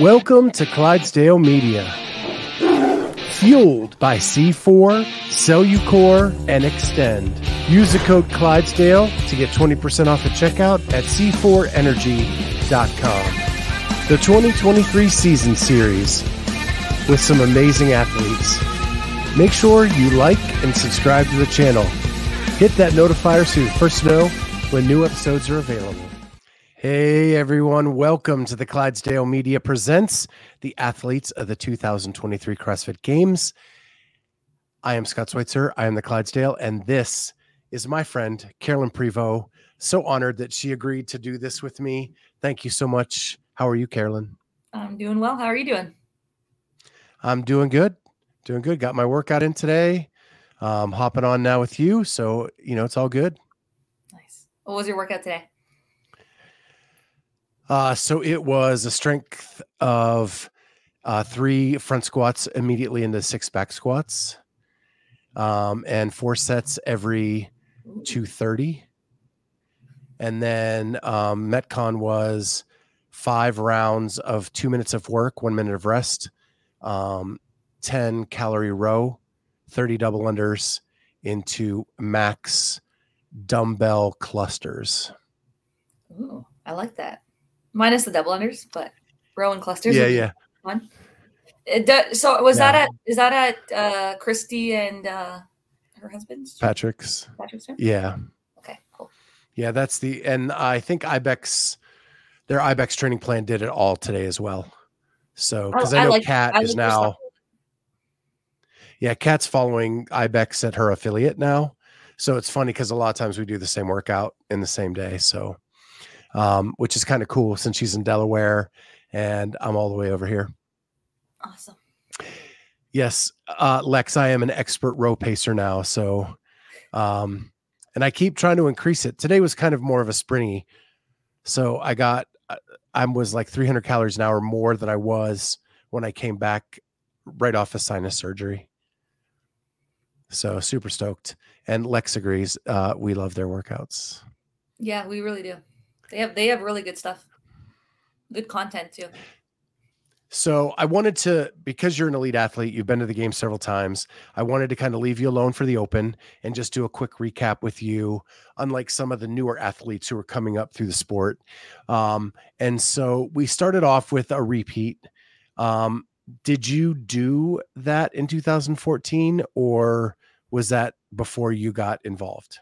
Welcome to Clydesdale Media. Fueled by C4, Cellucor, and Extend. Use the code Clydesdale to get 20% off at checkout at c4energy.com. The 2023 season series with some amazing athletes. Make sure you like and subscribe to the channel. Hit that notifier so you're first know when new episodes are available. Hey everyone, welcome to the Clydesdale Media Presents the athletes of the 2023 CrossFit Games. I am Scott Schweitzer. I am the Clydesdale, and this is my friend Carolyne Prevost. So honored that she agreed to do this with me. Thank you so much. How are you, Carolyne? I'm doing well. How are you doing? I'm doing good. Doing good. Got my workout in today. Um, hopping on now with you. So, you know, it's all good. Nice. What was your workout today? Uh, so it was a strength of uh, three front squats immediately into six back squats, um, and four sets every two thirty, and then um, Metcon was five rounds of two minutes of work, one minute of rest, um, ten calorie row, thirty double unders into max dumbbell clusters. Ooh, I like that minus the double unders, but row and clusters. Yeah, yeah. Fun. Does, so was that at is that at uh Christy and uh her husband's Patrick's? Patrick's gym? Yeah. Okay, cool. Yeah, that's the and I think Ibex their Ibex training plan did it all today as well. So because Oh, I I know like- Kat I is like now yeah, Kat's following Ibex at her affiliate now. So it's funny because a lot of times we do the same workout in the same day. So um, which is kind of cool since she's in Delaware and I'm all the way over here. Awesome. Yes, uh, Lex, I am an expert row pacer now. So, um, and I keep trying to increase it. Today was kind of more of a sprinty. So I got, I- I was like 300 calories an hour more than I was when I came back right off of sinus surgery. So super stoked. And Lex agrees. Uh, we love their workouts. Yeah, we really do. They have they have really good stuff. Good content too. So I wanted to, because you're an elite athlete, you've been to the game several times. I wanted to kind of leave you alone for the open and just do a quick recap with you, unlike some of the newer athletes who are coming up through the sport. Um, and so we started off with a repeat. Um, did you do that in 2014 or was that before you got involved?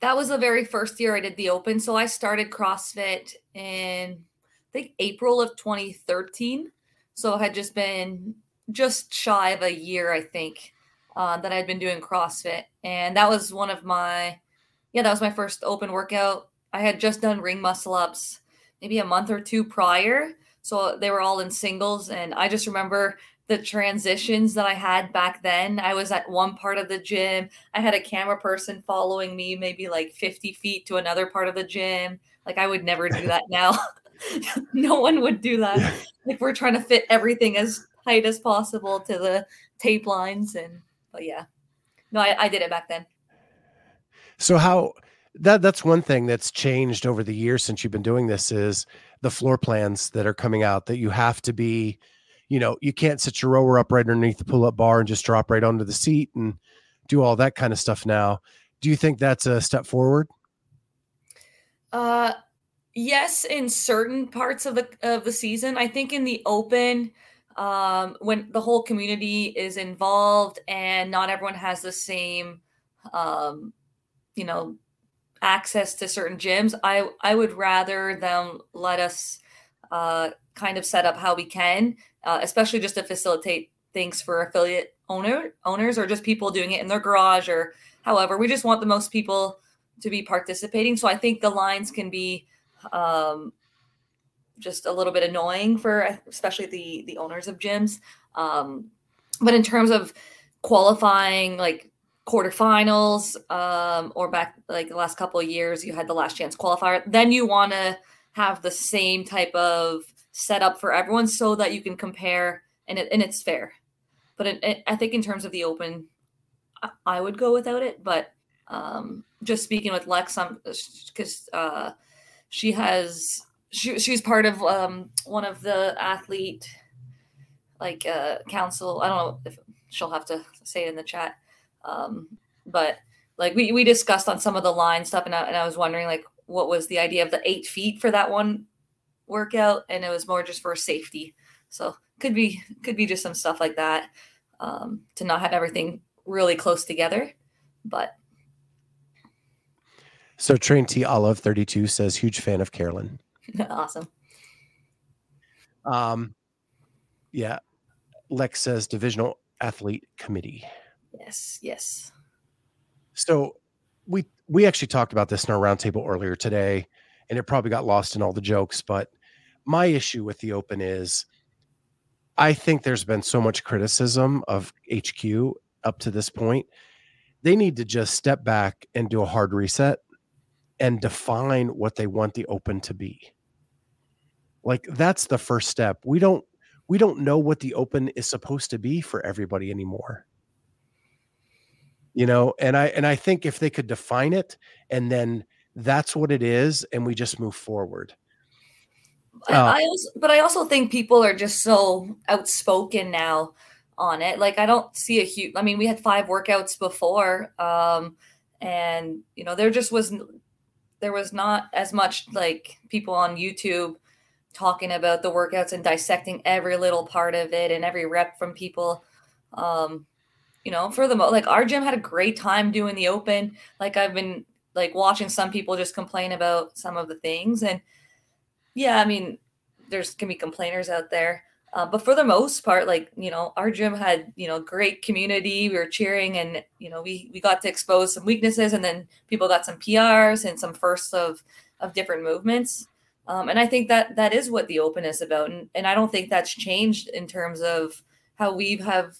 That was the very first year I did the open. So I started CrossFit in I think April of 2013. So it had just been just shy of a year, I think, uh, that I'd been doing CrossFit. And that was one of my, yeah, that was my first open workout. I had just done ring muscle ups maybe a month or two prior. So they were all in singles. And I just remember the transitions that I had back then. I was at one part of the gym. I had a camera person following me maybe like 50 feet to another part of the gym. Like I would never do that now. no one would do that. Like we're trying to fit everything as tight as possible to the tape lines and but yeah. No, I, I did it back then. So how that that's one thing that's changed over the years since you've been doing this is the floor plans that are coming out that you have to be, you know, you can't sit your rower up right underneath the pull-up bar and just drop right onto the seat and do all that kind of stuff now. Do you think that's a step forward? Uh yes, in certain parts of the of the season. I think in the open, um, when the whole community is involved and not everyone has the same um, you know, access to certain gyms, I I would rather them let us uh kind of set up how we can, uh, especially just to facilitate things for affiliate owner owners or just people doing it in their garage or however. We just want the most people to be participating. So I think the lines can be um, just a little bit annoying for especially the the owners of gyms. Um, but in terms of qualifying, like quarterfinals, um, or back like the last couple of years, you had the last chance qualifier. Then you want to have the same type of setup for everyone so that you can compare and it, and it's fair. But it, it, I think in terms of the open, I, I would go without it. But um, just speaking with Lex, because uh, she has she she's part of um, one of the athlete like uh, council. I don't know if she'll have to say it in the chat, um, but like we we discussed on some of the line stuff, and I, and I was wondering like what was the idea of the eight feet for that one workout, and it was more just for safety. So could be could be just some stuff like that um, to not have everything really close together, but. So Train T Olive 32 says huge fan of Carolyn. awesome. Um, yeah. Lex says divisional athlete committee. Yes, yes. So we we actually talked about this in our roundtable earlier today, and it probably got lost in all the jokes. But my issue with the Open is, I think there's been so much criticism of HQ up to this point. They need to just step back and do a hard reset and define what they want the Open to be. Like that's the first step. We don't we don't know what the open is supposed to be for everybody anymore. You know, and I and I think if they could define it and then that's what it is and we just move forward. Uh, I also, but I also think people are just so outspoken now on it. Like I don't see a huge. I mean, we had five workouts before, um, and you know, there just was there was not as much like people on YouTube talking about the workouts and dissecting every little part of it and every rep from people. Um, you know, for the most, like our gym had a great time doing the open. Like I've been like watching some people just complain about some of the things, and yeah, I mean, there's gonna be complainers out there. Uh, but for the most part, like you know, our gym had you know great community. We were cheering, and you know, we we got to expose some weaknesses, and then people got some PRs and some firsts of of different movements. Um, and I think that that is what the open is about. And, and I don't think that's changed in terms of how we have,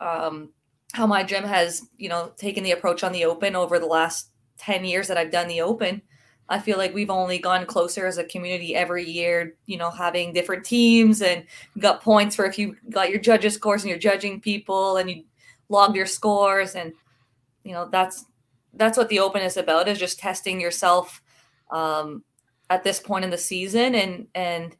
um, how my gym has, you know, taken the approach on the open over the last 10 years that I've done the open. I feel like we've only gone closer as a community every year, you know, having different teams and got points for if you got your judges scores and you're judging people and you logged your scores. And, you know, that's, that's what the open is about is just testing yourself um, at this point in the season and and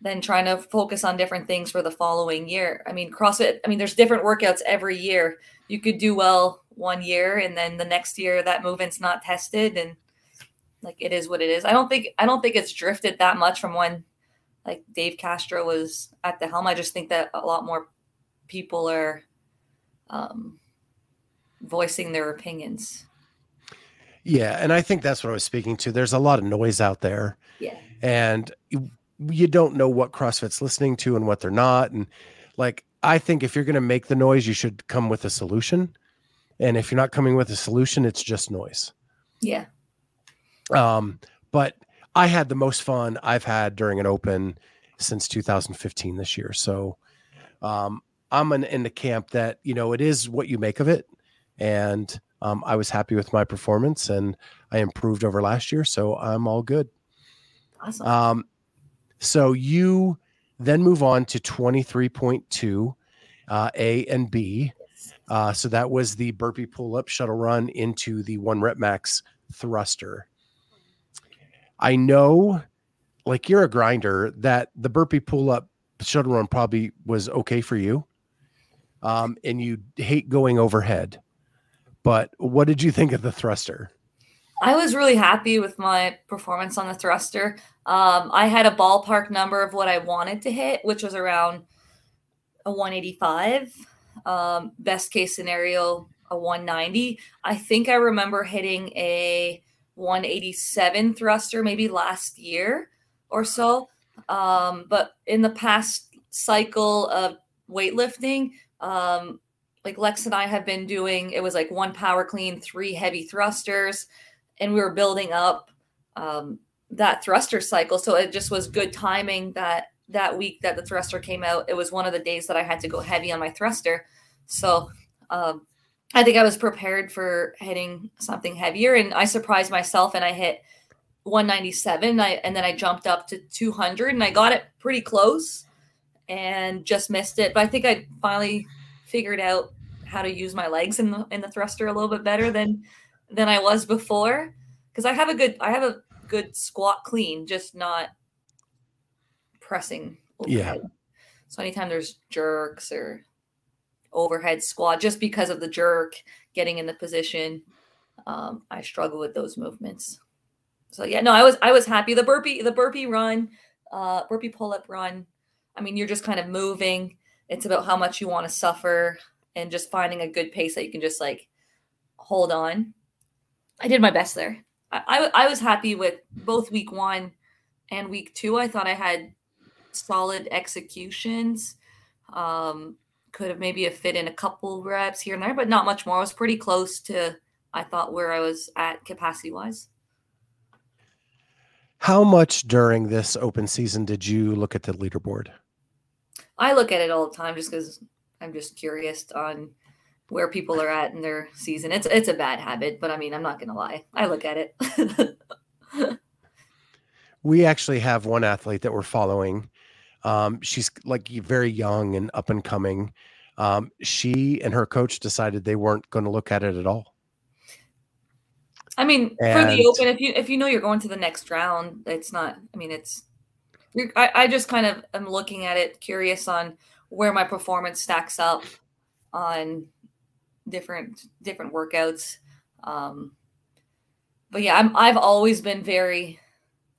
then trying to focus on different things for the following year. I mean, CrossFit, I mean, there's different workouts every year. You could do well one year and then the next year that movement's not tested and like it is what it is. I don't think I don't think it's drifted that much from when like Dave Castro was at the helm. I just think that a lot more people are um voicing their opinions. Yeah, and I think that's what I was speaking to. There's a lot of noise out there. Yeah. And you, you don't know what CrossFit's listening to and what they're not. And like, I think if you're going to make the noise, you should come with a solution. And if you're not coming with a solution, it's just noise. Yeah. Um, but I had the most fun I've had during an open since 2015 this year. So um, I'm in, in the camp that, you know, it is what you make of it. And um, I was happy with my performance and I improved over last year. So I'm all good. Awesome. Um, so you then move on to 23.2 uh, A and B. Uh, so that was the burpee pull up shuttle run into the one rep max thruster. I know, like you're a grinder, that the burpee pull up shuttle run probably was okay for you. Um, and you hate going overhead. But what did you think of the thruster? I was really happy with my performance on the thruster. Um, I had a ballpark number of what I wanted to hit, which was around a 185. Um, best case scenario, a 190. I think I remember hitting a 187 thruster maybe last year or so. Um, but in the past cycle of weightlifting, um, like Lex and I have been doing, it was like one power clean, three heavy thrusters, and we were building up um, that thruster cycle. So it just was good timing that that week that the thruster came out. It was one of the days that I had to go heavy on my thruster. So um, I think I was prepared for hitting something heavier, and I surprised myself and I hit 197. I, and then I jumped up to 200, and I got it pretty close, and just missed it. But I think I finally figured out how to use my legs in the in the thruster a little bit better than than I was before because I have a good I have a good squat clean, just not pressing overhead. Yeah. So anytime there's jerks or overhead squat, just because of the jerk getting in the position, um, I struggle with those movements. So yeah, no, I was I was happy. The burpee, the burpee run, uh, burpee pull up run. I mean, you're just kind of moving. It's about how much you want to suffer and just finding a good pace that you can just like hold on. I did my best there. I, I, I was happy with both week one and week two. I thought I had solid executions. Um, could have maybe have fit in a couple reps here and there, but not much more. I was pretty close to I thought where I was at capacity wise. How much during this open season did you look at the leaderboard? I look at it all the time just because I'm just curious on where people are at in their season. It's it's a bad habit, but I mean, I'm not gonna lie. I look at it. we actually have one athlete that we're following. Um, she's like very young and up and coming. Um, she and her coach decided they weren't going to look at it at all. I mean, and, for the open, if you if you know you're going to the next round, it's not. I mean, it's. I, I just kind of am looking at it, curious on where my performance stacks up on different different workouts. Um, but yeah, I'm I've always been very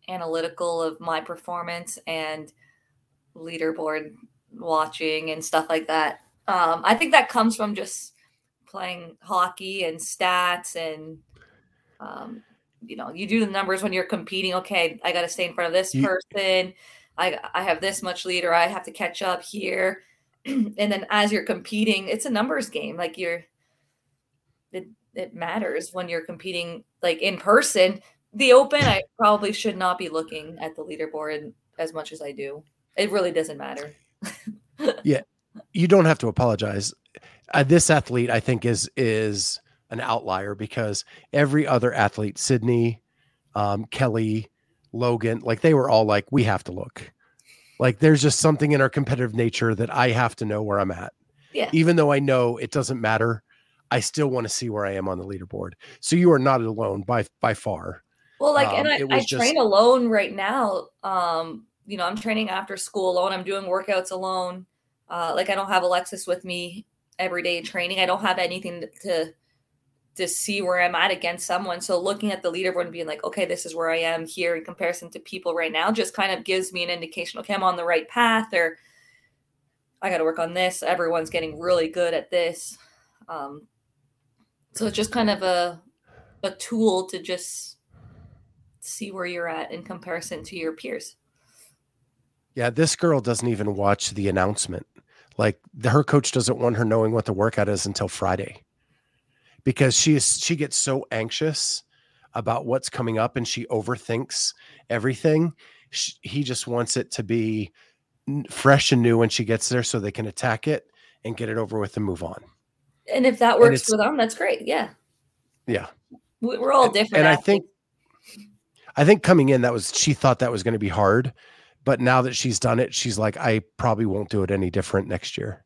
analytical of my performance and leaderboard watching and stuff like that. Um, I think that comes from just playing hockey and stats and um, you know, you do the numbers when you're competing. Okay, I got to stay in front of this person. I I have this much leader. I have to catch up here. and then as you're competing, it's a numbers game. Like you're, it it matters when you're competing like in person. The open, I probably should not be looking at the leaderboard as much as I do. It really doesn't matter. yeah, you don't have to apologize. Uh, this athlete, I think, is is an outlier because every other athlete, Sydney, um, Kelly, Logan, like they were all like, we have to look. Like there's just something in our competitive nature that I have to know where I'm at. Yeah. Even though I know it doesn't matter, I still want to see where I am on the leaderboard. So you are not alone by by far. Well, like, um, and I, I just... train alone right now. Um, you know, I'm training after school alone. I'm doing workouts alone. Uh, like I don't have Alexis with me every day training. I don't have anything to to see where I'm at against someone. So looking at the leaderboard and being like, okay, this is where I am here in comparison to people right now just kind of gives me an indication, okay, I'm on the right path or I got to work on this. Everyone's getting really good at this. Um, so it's just kind of a, a tool to just see where you're at in comparison to your peers. Yeah, this girl doesn't even watch the announcement. Like the, her coach doesn't want her knowing what the workout is until Friday because she is she gets so anxious about what's coming up and she overthinks everything. She, he just wants it to be fresh and new when she gets there so they can attack it and get it over with and move on. And if that works for them, that's great. Yeah. Yeah. We're all different. And, I think I think coming in that was she thought that was going to be hard, but now that she's done it, she's like I probably won't do it any different next year.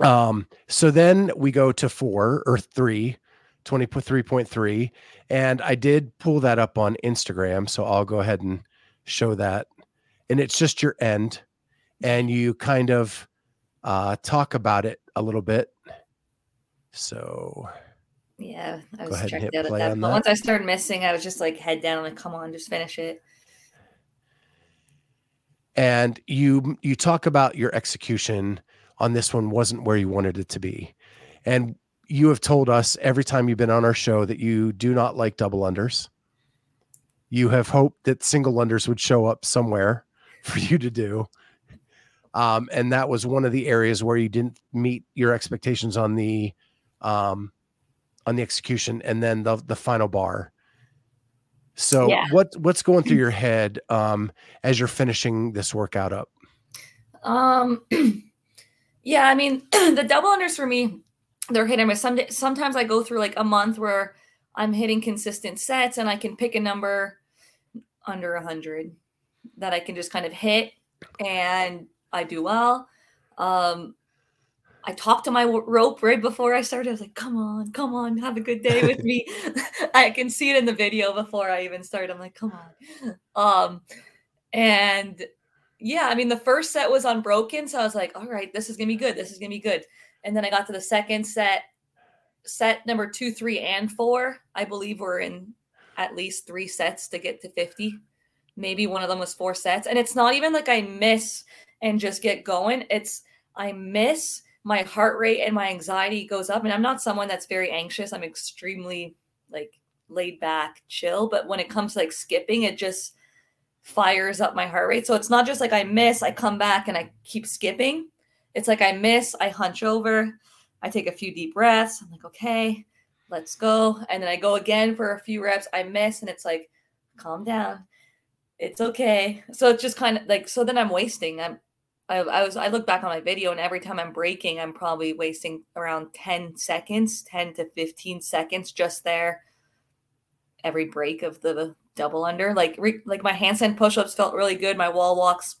Um, so then we go to four or three, 23.3. And I did pull that up on Instagram. So I'll go ahead and show that. And it's just your end. And you kind of uh, talk about it a little bit. So yeah, I was checked out at that point. Once I started missing, I was just like head down, like, come on, just finish it. And you you talk about your execution on this one wasn't where you wanted it to be. And you have told us every time you've been on our show that you do not like double unders. You have hoped that single unders would show up somewhere for you to do. Um, and that was one of the areas where you didn't meet your expectations on the um, on the execution and then the the final bar. So yeah. what what's going through your head um, as you're finishing this workout up? Um Yeah, I mean, the double unders for me, they're hit and miss. Some sometimes I go through like a month where I'm hitting consistent sets and I can pick a number under a hundred that I can just kind of hit and I do well. Um, I talked to my rope right before I started. I was like, come on, come on, have a good day with me. I can see it in the video before I even start. I'm like, come on. Um, and yeah, I mean, the first set was unbroken. So I was like, all right, this is going to be good. This is going to be good. And then I got to the second set, set number two, three, and four. I believe we're in at least three sets to get to 50. Maybe one of them was four sets. And it's not even like I miss and just get going. It's I miss my heart rate and my anxiety goes up. And I'm not someone that's very anxious. I'm extremely like laid back, chill. But when it comes to like skipping, it just fires up my heart rate. So it's not just like I miss, I come back and I keep skipping. It's like I miss, I hunch over, I take a few deep breaths. I'm like, okay, let's go. And then I go again for a few reps. I miss, and it's like, calm down. It's okay. So it's just kind of like, so then I'm wasting. I'm I, I was I look back on my video and every time I'm breaking, I'm probably wasting around 10 seconds, 10 to 15 seconds just there. Every break of the double under. Like re, like my handstand push-ups felt really good. My wall walks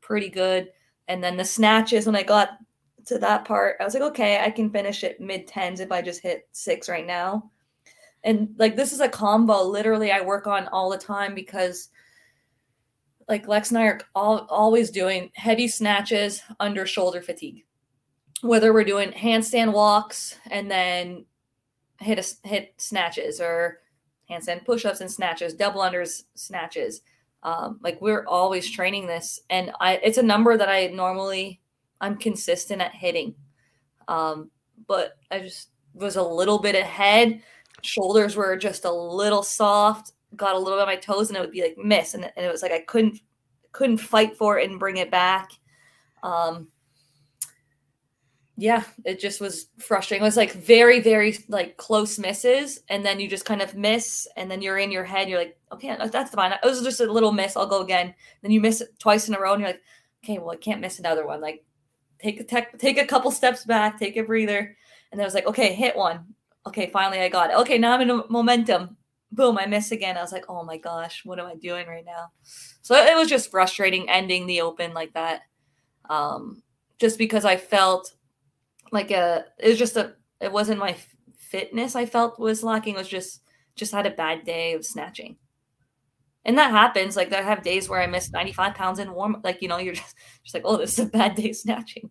pretty good. And then the snatches when I got to that part, I was like, okay, I can finish it mid tens if I just hit six right now. And like this is a combo literally I work on all the time because like Lex and I are all, always doing heavy snatches under shoulder fatigue. Whether we're doing handstand walks and then hit a, hit snatches or handstand push-ups and snatches, double unders snatches. Um, like we're always training this, and I it's a number that I normally I'm consistent at hitting. Um, but I just was a little bit ahead. Shoulders were just a little soft got a little bit on my toes and it would be like miss and, and it was like I couldn't couldn't fight for it and bring it back. Um yeah, it just was frustrating. It was like very, very like close misses, and then you just kind of miss, and then you're in your head. You're like, okay, that's fine. It was just a little miss. I'll go again. Then you miss it twice in a row, and you're like, okay, well, I can't miss another one. Like, take a tech, take a couple steps back, take a breather, and then I was like, okay, hit one. Okay, finally I got it. Okay, now I'm in momentum boom, I miss again. I was like, oh my gosh, what am I doing right now? So it was just frustrating ending the open like that. Um, just because I felt like a, it was just a, it wasn't my fitness I felt was lacking. It was just, just had a bad day of snatching. And that happens. Like I have days where I miss 95 pounds in warm, like, you know, you're just, just like, oh, this is a bad day snatching.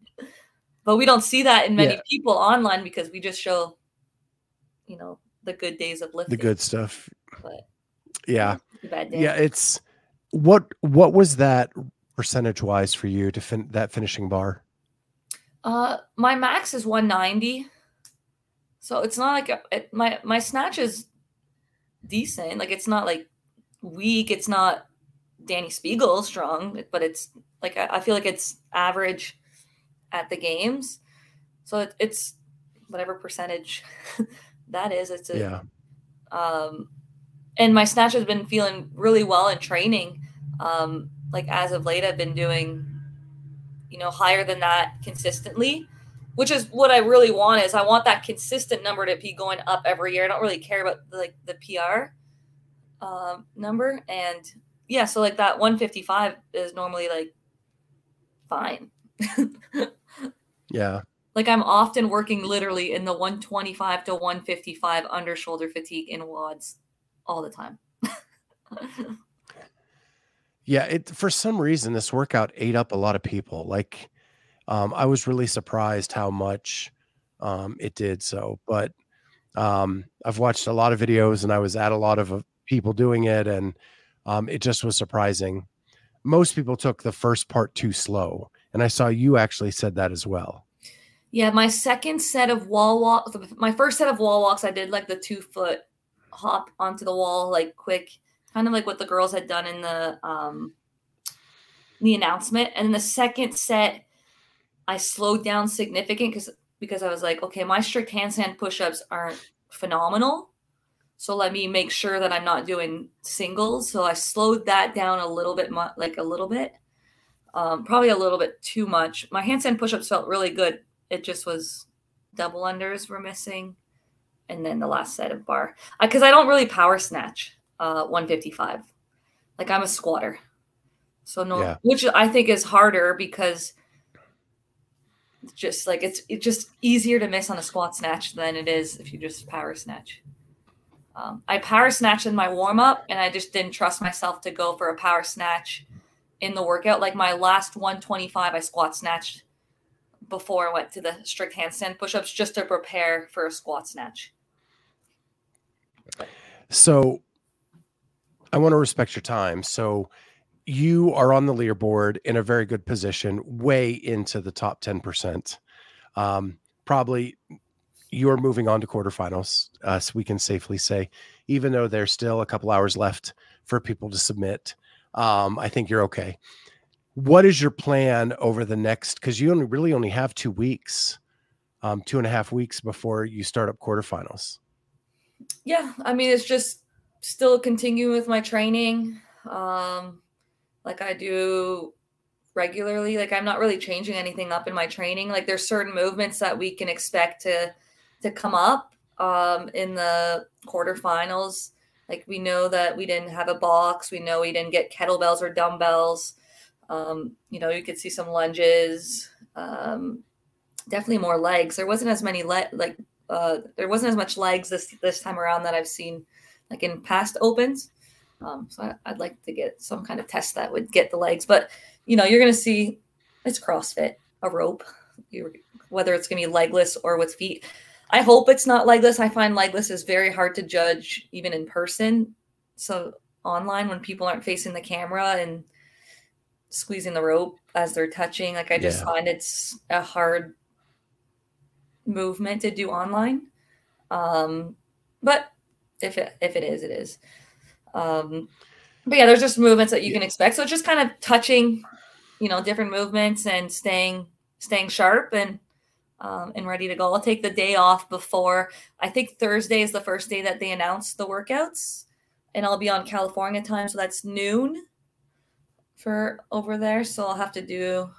But we don't see that in many yeah. people online because we just show, you know, the good days of lifting. The good stuff. But yeah. Yeah, it's what what was that percentage wise for you to fin- that finishing bar? Uh my max is 190. So it's not like a, it, my my snatch is decent. Like it's not like weak, it's not Dani Speegle strong, but it's like I, I feel like it's average at the games. So it, it's whatever percentage that is. It's a, yeah. Um, and my snatch has been feeling really well in training. Um, like as of late, I've been doing, you know, higher than that consistently, which is what I really want. Is I want that consistent number to be going up every year. I don't really care about the, like the PR um, number, and yeah, so like that 155 is normally like fine. yeah like I'm often working literally in the 125 to 155 under shoulder fatigue in WODs all the time. yeah, it for some reason this workout ate up a lot of people. Like um, I was really surprised how much um, it did so, but um, I've watched a lot of videos and I was at a lot of uh, people doing it and um, it just was surprising. Most people took the first part too slow, and I saw you actually said that as well. Yeah, my second set of wall walk, my first set of wall walks, I did like the two foot hop onto the wall, like quick, kind of like what the girls had done in the um the announcement. And then the second set, I slowed down significant because because I was like, okay, my strict handstand push-ups aren't phenomenal. So let me make sure that I'm not doing singles. So I slowed that down a little bit, like a little bit, um, probably a little bit too much. My handstand push-ups felt really good it just was double unders were missing, and then the last set of bar because I, I, don't really power snatch uh, 155. Like I'm a squatter, so no, yeah. which I think is harder because just like it's it's just easier to miss on a squat snatch than it is if you just power snatch. Um, I power snatched in my warm up, and I just didn't trust myself to go for a power snatch in the workout. Like my last 125, I squat snatched before I went to the strict handstand push ups just to prepare for a squat snatch. So I want to respect your time. So you are on the leaderboard in a very good position, way into the top 10%. Um, probably you're moving on to quarterfinals, uh, so we can safely say, even though there's still a couple hours left for people to submit, um, I think you're okay. What is your plan over the next? Because you only really only have two weeks, um, two and a half weeks before you start up quarterfinals. Yeah, I mean, it's just still continuing with my training, um, like I do regularly. Like I'm not really changing anything up in my training. Like there's certain movements that we can expect to to come up um, in the quarterfinals. Like we know that we didn't have a box. We know we didn't get kettlebells or dumbbells. Um, you know, you could see some lunges. Um, definitely more legs. There wasn't as many le- like uh, there wasn't as much legs this this time around that I've seen like in past opens. Um, so I, would like to get some kind of test that would get the legs. But you know, you're going to see it's CrossFit, a rope, you, whether it's going to be legless or with feet. I hope it's not legless. I find legless is very hard to judge even in person. So online when people aren't facing the camera and squeezing the rope as they're touching, like I just yeah. find it's a hard movement to do online. Um, but if it if it is, it is. Um, but yeah, there's just movements that you can expect. So it's just kind of touching, you know, different movements and staying staying sharp and um, and ready to go. I'll take the day off before. I think Thursday is the first day that they announce the workouts, and I'll be on California time, so that's noon for over there. So I'll have to do,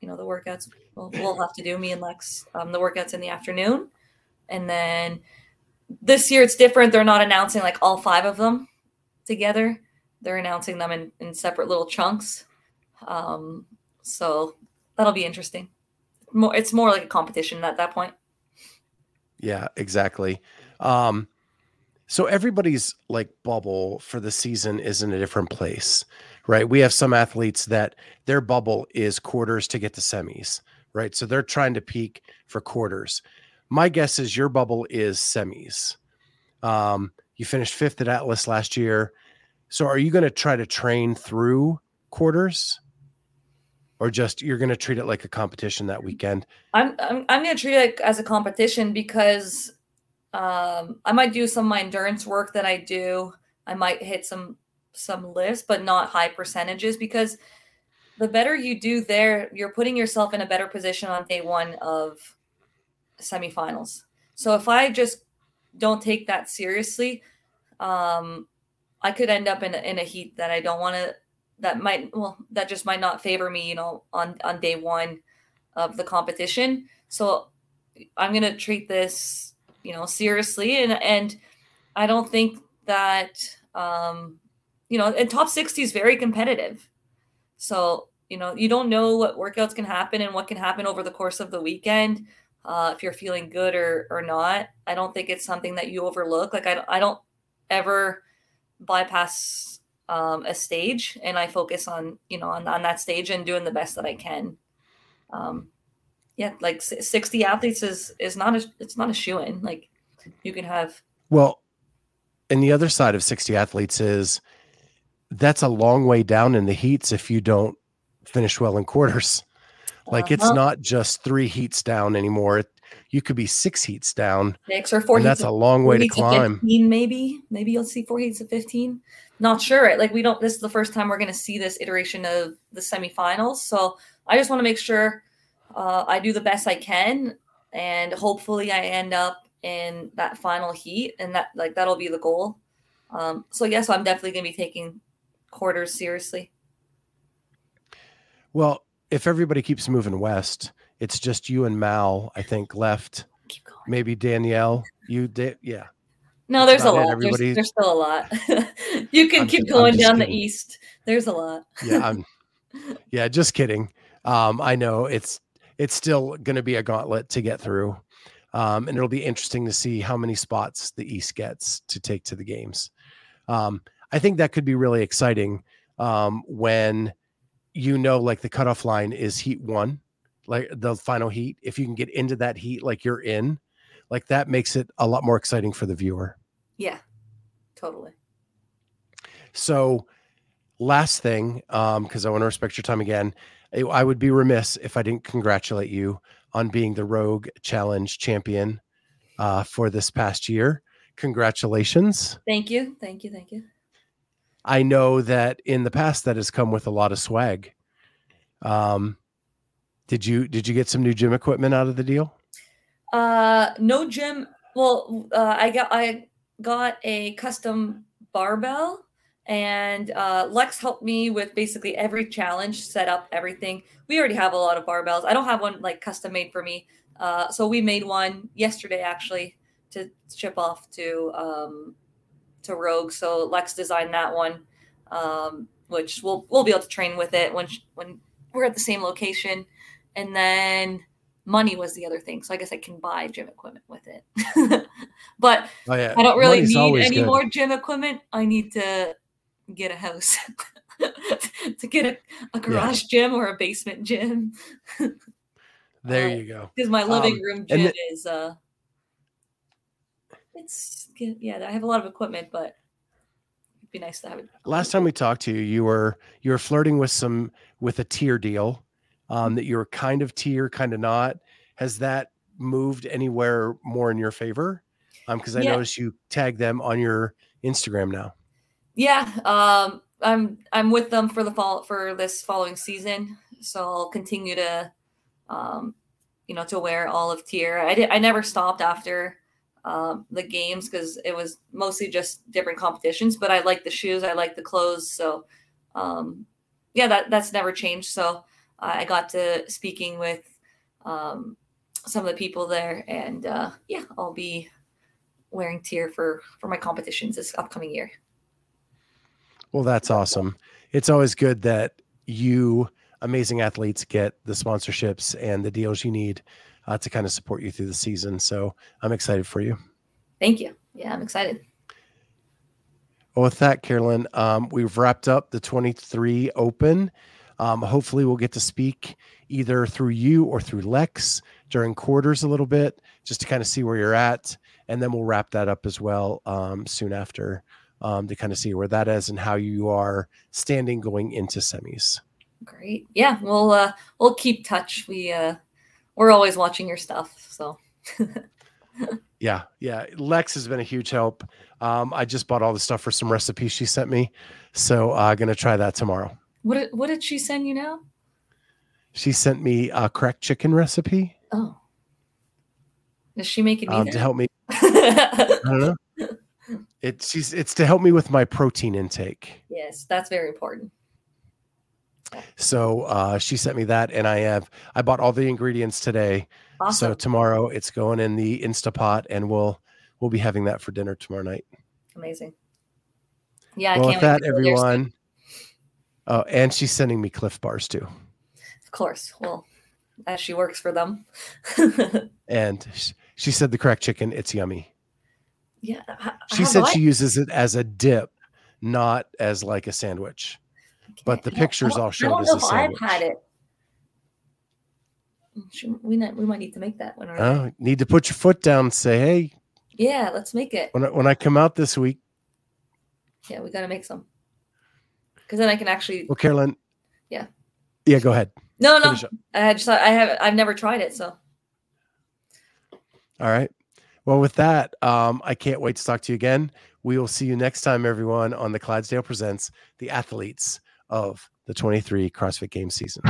you know, the workouts. We'll, we'll have to do me and Lex um, the workouts in the afternoon, and then this year it's different. They're not announcing like all five of them together. They're announcing them in, in separate little chunks. Um, so that'll be interesting more it's more like a competition at that point. Yeah, exactly. Um, so everybody's like bubble for the season is in a different place, right? We have some athletes that their bubble is quarters to get to semis, right? So they're trying to peak for quarters. My guess is your bubble is semis. Um, you finished fifth at Atlas last year. So are you going to try to train through quarters? or just you're going to treat it like a competition that weekend? I'm I'm, I'm going to treat it as a competition because um, I might do some of my endurance work that I do. I might hit some some lifts, but not high percentages because the better you do there, you're putting yourself in a better position on day one of semifinals. So if I just don't take that seriously, um, I could end up in a, in a heat that I don't want to that might well that just might not favor me you know on on day one of the competition so i'm to treat this you know seriously and and i don't think that um you know and top 60 is very competitive so you know you don't know what workouts can happen and what can happen over the course of the weekend uh, if you're feeling good or or not i don't think it's something that you overlook like i, I don't ever bypass um, a stage and I focus on, you know, on, on that stage and doing the best that I can. Um, yeah, like 60 athletes is, is not a, it's not a shoe in like you can have. Well, and the other side of 60 athletes is that's a long way down in the heats if you don't finish well in quarters. Like uh-huh. it's not just three heats down anymore. It, you could be six heats down. Six or four. That's a long way to climb. 15, maybe, maybe you'll see four heats of 15 not sure. Like we don't. This is the first time we're going to see this iteration of the semifinals. So I just want to make sure uh, I do the best I can, and hopefully I end up in that final heat, and that like that'll be the goal. Um, so yes, yeah, so I'm definitely going to be taking quarters seriously. Well, if everybody keeps moving west, it's just you and Mal, I think, left. Maybe Danielle. You did, yeah. No, there's a lot. There's, there's, still a lot. you can I'm, keep going down kidding. the east. There's a lot. yeah, I'm. Yeah, just kidding. Um, I know it's it's still going to be a gauntlet to get through. Um, and it'll be interesting to see how many spots the East gets to take to the games. Um, I think that could be really exciting um, when you know, like the cutoff line is heat one, like the final heat. If you can get into that heat, like you're in, like that makes it a lot more exciting for the viewer. Yeah, totally. So, last thing, because um, I want to respect your time again, I would be remiss if I didn't congratulate you on being the Rogue Challenge champion uh, for this past year. Congratulations. Thank you. Thank you. Thank you. I know that in the past that has come with a lot of swag. Um, did you did you get some new gym equipment out of the deal? Uh, no gym. Well, uh, I got I got a custom barbell and uh, Lex helped me with basically every challenge, set up everything. We already have a lot of barbells. I don't have one like custom made for me. Uh, so we made one yesterday actually to ship off to um, to Rogue. So Lex designed that one, um, which we'll we'll be able to train with it when when we're at the same location. And then money was the other thing. So I guess I can buy gym equipment with it. but oh, yeah. I don't really Money's need any good. more gym equipment. I need to get a house to get a, a garage yeah. gym or a basement gym. there uh, you go. Because my living um, room gym th- is uh it's yeah, I have a lot of equipment, but it'd be nice to have it. Last time we talked to you, you were you were flirting with some with a TYR deal. Um, that you were kind of TYR, kind of not. Has that moved anywhere more in your favor? Um, because I yeah. noticed you tag them on your Instagram now. Yeah, um, I'm I'm with them for the fall for this following season, so I'll continue to, um, you know, to wear all of TYR. I did I never stopped after um, the games because it was mostly just different competitions. But I like the shoes, I like the clothes, so um, yeah, that that's never changed. So uh, I got to speaking with um, some of the people there, and uh, yeah, I'll be wearing TYR for for my competitions this upcoming year. Well, that's awesome. It's always good that you amazing athletes get the sponsorships and the deals you need uh, to kind of support you through the season. So I'm excited for you. Thank you. Yeah, I'm excited. Well, with that, Carolyne, um, we've wrapped up the 23 Open. Um, hopefully, we'll get to speak either through you or through Lex during quarters a little bit, just to kind of see where you're at. And then we'll wrap that up as well um, soon after um, to kind of see where that is and how you are standing going into semis. Great. Yeah, we'll uh, we'll keep touch. We uh, we're always watching your stuff. So. yeah, yeah. Lex has been a huge help. Um, I just bought all the stuff for some recipes she sent me, so I'm uh, gonna try that tomorrow. What did, what did she send you now? She sent me a cracked chicken recipe. Oh. Does she make it um, to help me? I don't know. It's she's it's to help me with my protein intake. Yes, that's very important. So uh, she sent me that, and I have I bought all the ingredients today. Awesome. So tomorrow it's going in the Instapot, and we'll we'll be having that for dinner tomorrow night. Amazing. Yeah. Well, I can't with that, everyone. Oh, and she's sending me Clif bars too. Of course. Well, as she works for them. and she said the cracked chicken, it's yummy. Yeah. She said she uses it as a dip, not as like a sandwich. But the pictures all show it as a sandwich. I've had it. We not, we might need to make that one. Oh, need to put your foot down and say, "Hey." Yeah, let's make it. When I, when I come out this week. Yeah, we got to make some. Because then I can actually. Well, Carolyne. Yeah. Yeah, go ahead. No, no. I just I have I've never tried it, so. All right. Well, with that, um, I can't wait to talk to you again. We will see you next time, everyone, on the Clydesdale Presents the athletes of the 23 CrossFit Games season.